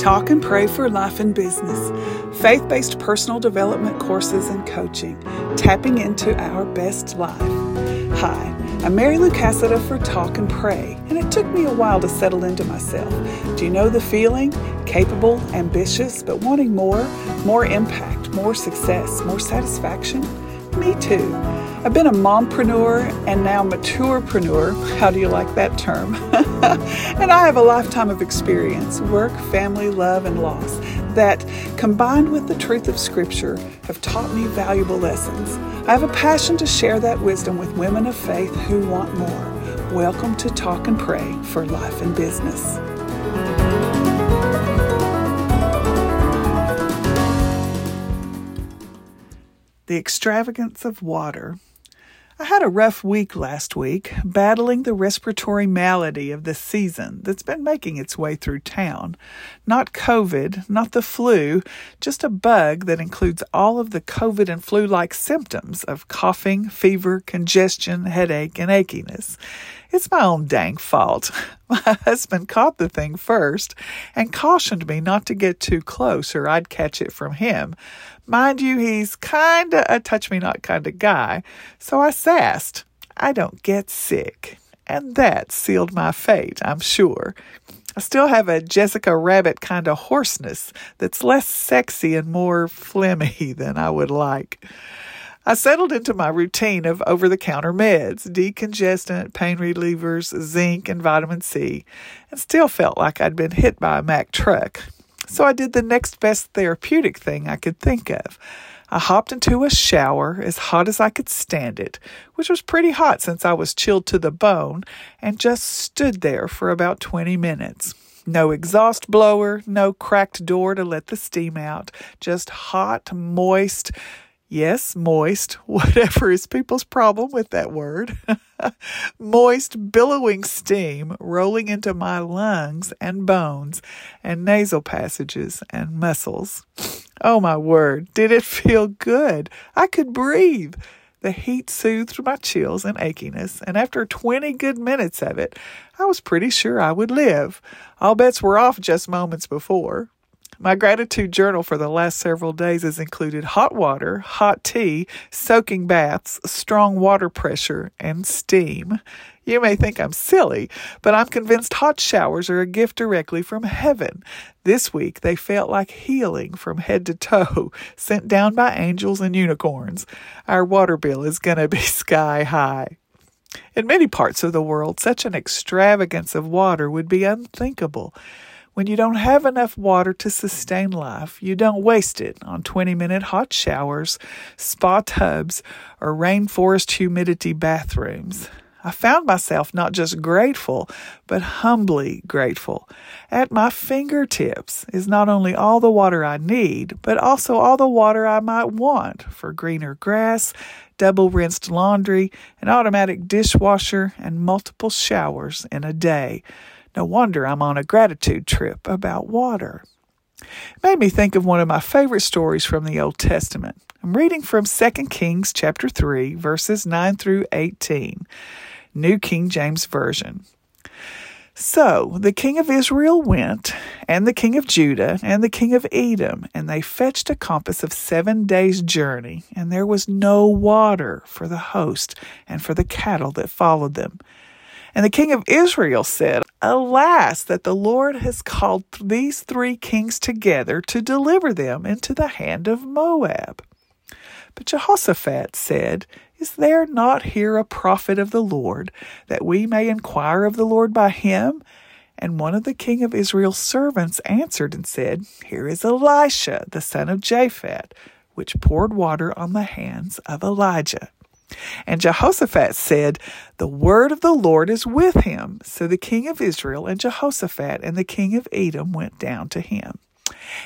Talk and Pray for Life and Business, faith based personal development courses and coaching, tapping into our best life. Hi, I'm Mary Lou Cassada for Talk and Pray, and it took me a while to settle into myself. Do you know the feeling? Capable, ambitious, but wanting more, more impact, more success, more satisfaction? Me too. I've been a mompreneur and now maturepreneur. How do you like that term? and I have a lifetime of experience, work, family, love, and loss that, combined with the truth of Scripture, have taught me valuable lessons. I have a passion to share that wisdom with women of faith who want more. Welcome to Talk and Pray for Life and Business. The extravagance of water I had a rough week last week, battling the respiratory malady of the season that's been making its way through town. Not COVID, not the flu, just a bug that includes all of the COVID and flu like symptoms of coughing, fever, congestion, headache, and achiness. It's my own dang fault. My husband caught the thing first and cautioned me not to get too close or I'd catch it from him. Mind you, he's kinda a touch me not kinda guy, so I sassed. I don't get sick. And that sealed my fate, I'm sure. I still have a Jessica Rabbit kind of hoarseness that's less sexy and more phlegmy than I would like. I settled into my routine of over the counter meds, decongestant, pain relievers, zinc, and vitamin C, and still felt like I'd been hit by a Mack truck. So I did the next best therapeutic thing I could think of. I hopped into a shower as hot as I could stand it, which was pretty hot since I was chilled to the bone, and just stood there for about 20 minutes. No exhaust blower, no cracked door to let the steam out, just hot, moist, Yes, moist, whatever is people's problem with that word. moist, billowing steam rolling into my lungs and bones and nasal passages and muscles. Oh my word, did it feel good? I could breathe. The heat soothed my chills and achiness, and after 20 good minutes of it, I was pretty sure I would live. All bets were off just moments before. My gratitude journal for the last several days has included hot water, hot tea, soaking baths, strong water pressure, and steam. You may think I'm silly, but I'm convinced hot showers are a gift directly from heaven. This week they felt like healing from head to toe, sent down by angels and unicorns. Our water bill is going to be sky high. In many parts of the world, such an extravagance of water would be unthinkable. When you don't have enough water to sustain life, you don't waste it on 20 minute hot showers, spa tubs, or rainforest humidity bathrooms. I found myself not just grateful, but humbly grateful. At my fingertips is not only all the water I need, but also all the water I might want for greener grass, double rinsed laundry, an automatic dishwasher, and multiple showers in a day. No wonder I'm on a gratitude trip about water. It made me think of one of my favorite stories from the Old Testament. I'm reading from 2 Kings chapter 3 verses 9 through 18, New King James Version. So the king of Israel went, and the king of Judah, and the king of Edom, and they fetched a compass of seven days' journey, and there was no water for the host and for the cattle that followed them. And the king of Israel said, Alas, that the Lord has called these three kings together to deliver them into the hand of Moab. But Jehoshaphat said, Is there not here a prophet of the Lord, that we may inquire of the Lord by him? And one of the king of Israel's servants answered and said, Here is Elisha, the son of Shaphat, which poured water on the hands of Elijah. And Jehoshaphat said, The word of the Lord is with him. So the king of Israel and Jehoshaphat and the king of Edom went down to him.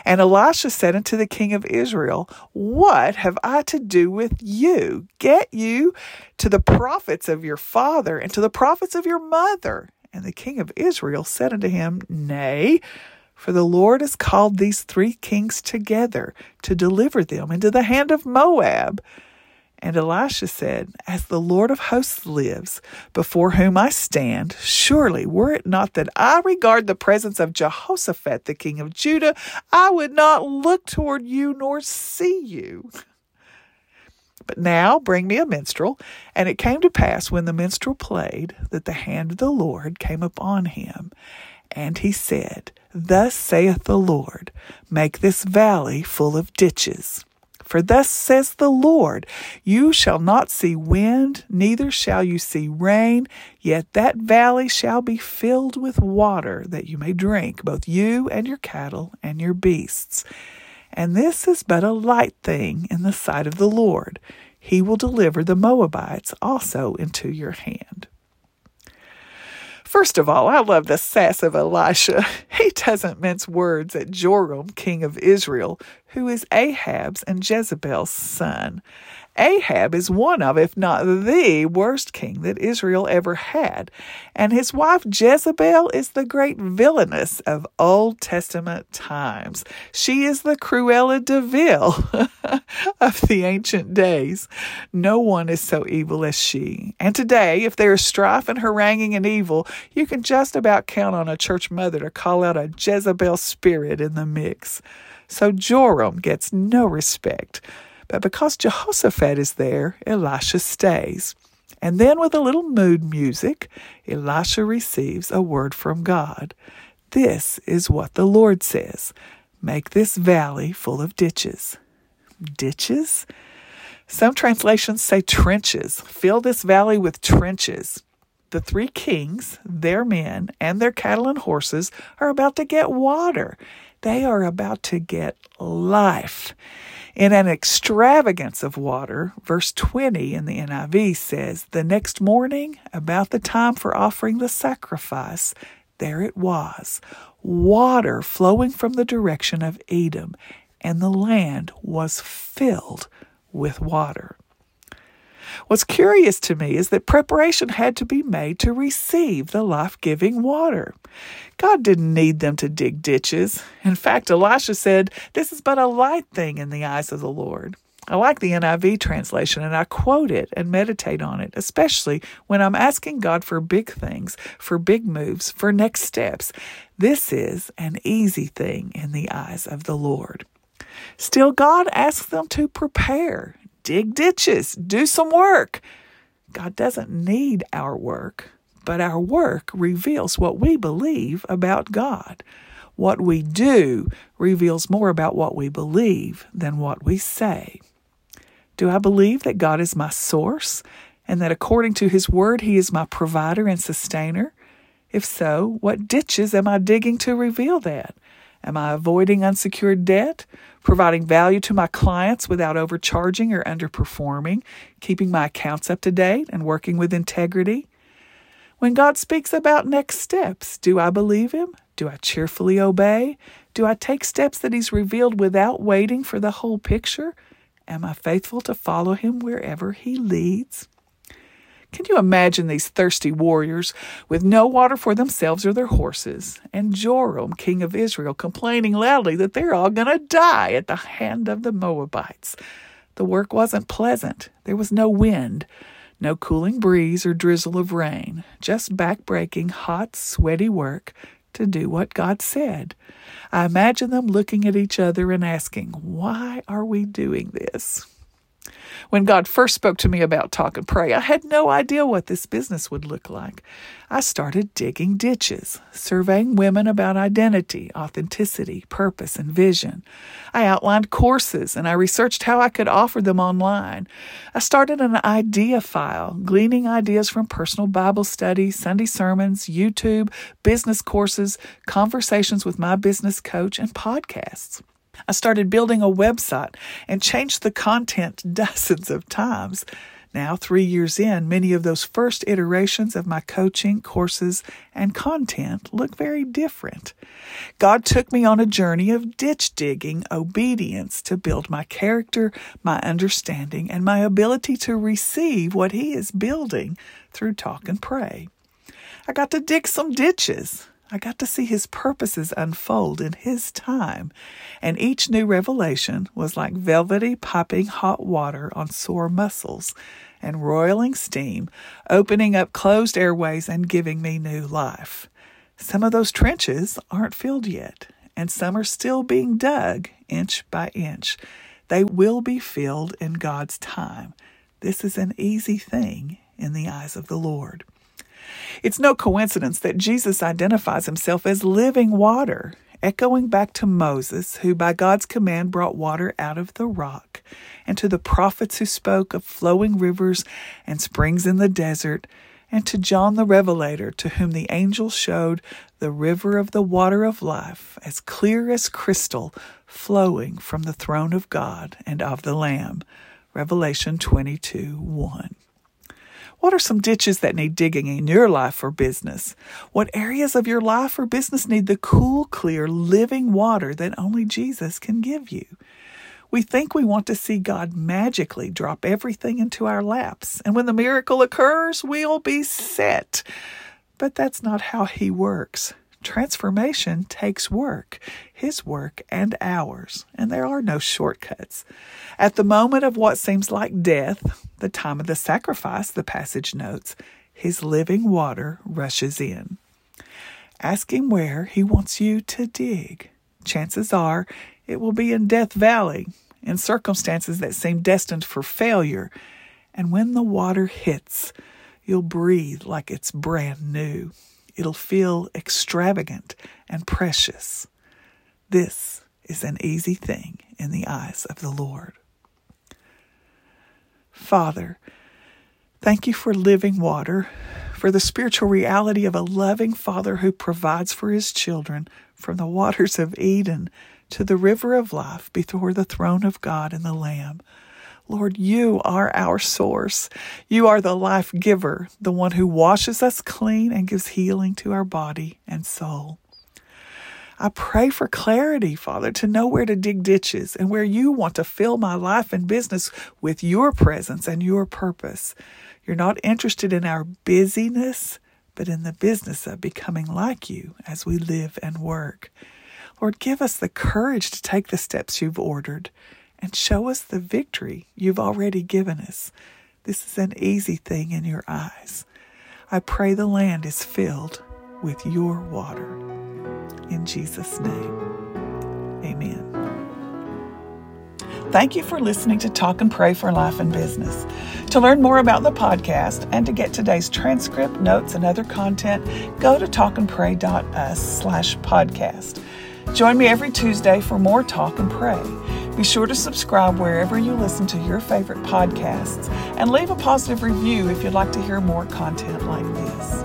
And Elisha said unto the king of Israel, What have I to do with you? Get you to the prophets of your father and to the prophets of your mother. And the king of Israel said unto him, Nay, for the Lord has called these three kings together to deliver them into the hand of Moab. And Elisha said, As the Lord of hosts lives, before whom I stand, surely were it not that I regard the presence of Jehoshaphat, the king of Judah, I would not look toward you nor see you. But now bring me a minstrel. And it came to pass when the minstrel played that the hand of the Lord came upon him. And he said, Thus saith the Lord, Make this valley full of ditches. For thus says the Lord, You shall not see wind, neither shall you see rain, yet that valley shall be filled with water, that you may drink, both you and your cattle and your beasts. And this is but a light thing in the sight of the Lord. He will deliver the Moabites also into your hand. First of all, I love the sass of Elisha. He doesn't mince words at Joram, king of Israel, who is Ahab's and Jezebel's son. Ahab is one of, if not the worst king that Israel ever had, and his wife Jezebel is the great villainess of Old Testament times. She is the Cruella de Vil of the ancient days. No one is so evil as she. And today, if there is strife and haranguing and evil, you can just about count on a church mother to call out a Jezebel spirit in the mix. So Joram gets no respect. But because Jehoshaphat is there, Elisha stays. And then, with a little mood music, Elisha receives a word from God. This is what the Lord says Make this valley full of ditches. Ditches? Some translations say trenches. Fill this valley with trenches. The three kings, their men, and their cattle and horses are about to get water. They are about to get life. In an extravagance of water, verse 20 in the NIV says, The next morning, about the time for offering the sacrifice, there it was, water flowing from the direction of Edom, and the land was filled with water. What's curious to me is that preparation had to be made to receive the life giving water. God didn't need them to dig ditches. In fact, Elisha said, This is but a light thing in the eyes of the Lord. I like the NIV translation and I quote it and meditate on it, especially when I'm asking God for big things, for big moves, for next steps. This is an easy thing in the eyes of the Lord. Still, God asks them to prepare, dig ditches, do some work. God doesn't need our work, but our work reveals what we believe about God. What we do reveals more about what we believe than what we say. Do I believe that God is my source and that according to His Word, He is my provider and sustainer? If so, what ditches am I digging to reveal that? Am I avoiding unsecured debt, providing value to my clients without overcharging or underperforming, keeping my accounts up to date, and working with integrity? When God speaks about next steps, do I believe Him? Do I cheerfully obey? Do I take steps that He's revealed without waiting for the whole picture? Am I faithful to follow Him wherever He leads? Can you imagine these thirsty warriors with no water for themselves or their horses, and Joram, king of Israel, complaining loudly that they're all going to die at the hand of the Moabites? The work wasn't pleasant. There was no wind, no cooling breeze or drizzle of rain, just back-breaking, hot, sweaty work to do what God said. I imagine them looking at each other and asking, Why are we doing this? When God first spoke to me about talk and pray, I had no idea what this business would look like. I started digging ditches, surveying women about identity, authenticity, purpose, and vision. I outlined courses and I researched how I could offer them online. I started an idea file, gleaning ideas from personal Bible study, Sunday sermons, YouTube, business courses, conversations with my business coach, and podcasts. I started building a website and changed the content dozens of times. Now, three years in, many of those first iterations of my coaching, courses, and content look very different. God took me on a journey of ditch digging obedience to build my character, my understanding, and my ability to receive what He is building through talk and pray. I got to dig some ditches. I got to see his purposes unfold in his time, and each new revelation was like velvety piping hot water on sore muscles and roiling steam, opening up closed airways and giving me new life. Some of those trenches aren't filled yet, and some are still being dug inch by inch. They will be filled in God's time. This is an easy thing in the eyes of the Lord. It's no coincidence that Jesus identifies himself as living water, echoing back to Moses, who by God's command brought water out of the rock, and to the prophets who spoke of flowing rivers and springs in the desert, and to John the Revelator, to whom the angel showed the river of the water of life, as clear as crystal, flowing from the throne of God and of the Lamb. Revelation 22 1. What are some ditches that need digging in your life or business? What areas of your life or business need the cool, clear, living water that only Jesus can give you? We think we want to see God magically drop everything into our laps, and when the miracle occurs, we'll be set. But that's not how He works. Transformation takes work, His work and ours, and there are no shortcuts. At the moment of what seems like death, the time of the sacrifice, the passage notes, His living water rushes in. Ask Him where He wants you to dig. Chances are it will be in Death Valley, in circumstances that seem destined for failure. And when the water hits, you'll breathe like it's brand new. It'll feel extravagant and precious. This is an easy thing in the eyes of the Lord. Father, thank you for living water, for the spiritual reality of a loving Father who provides for his children from the waters of Eden to the river of life before the throne of God and the Lamb. Lord, you are our source. You are the life giver, the one who washes us clean and gives healing to our body and soul. I pray for clarity, Father, to know where to dig ditches and where you want to fill my life and business with your presence and your purpose. You're not interested in our busyness, but in the business of becoming like you as we live and work. Lord, give us the courage to take the steps you've ordered and show us the victory you've already given us. This is an easy thing in your eyes. I pray the land is filled with your water. In Jesus' name, amen. Thank you for listening to Talk and Pray for Life and Business. To learn more about the podcast and to get today's transcript, notes, and other content, go to talkandpray.us slash podcast. Join me every Tuesday for more Talk and Pray. Be sure to subscribe wherever you listen to your favorite podcasts and leave a positive review if you'd like to hear more content like this.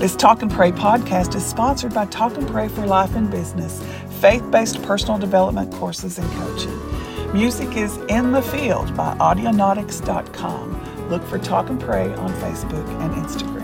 This Talk and Pray podcast is sponsored by Talk and Pray for Life and Business, faith based personal development courses and coaching. Music is In the Field by Audionautix.com. Look for Talk and Pray on Facebook and Instagram.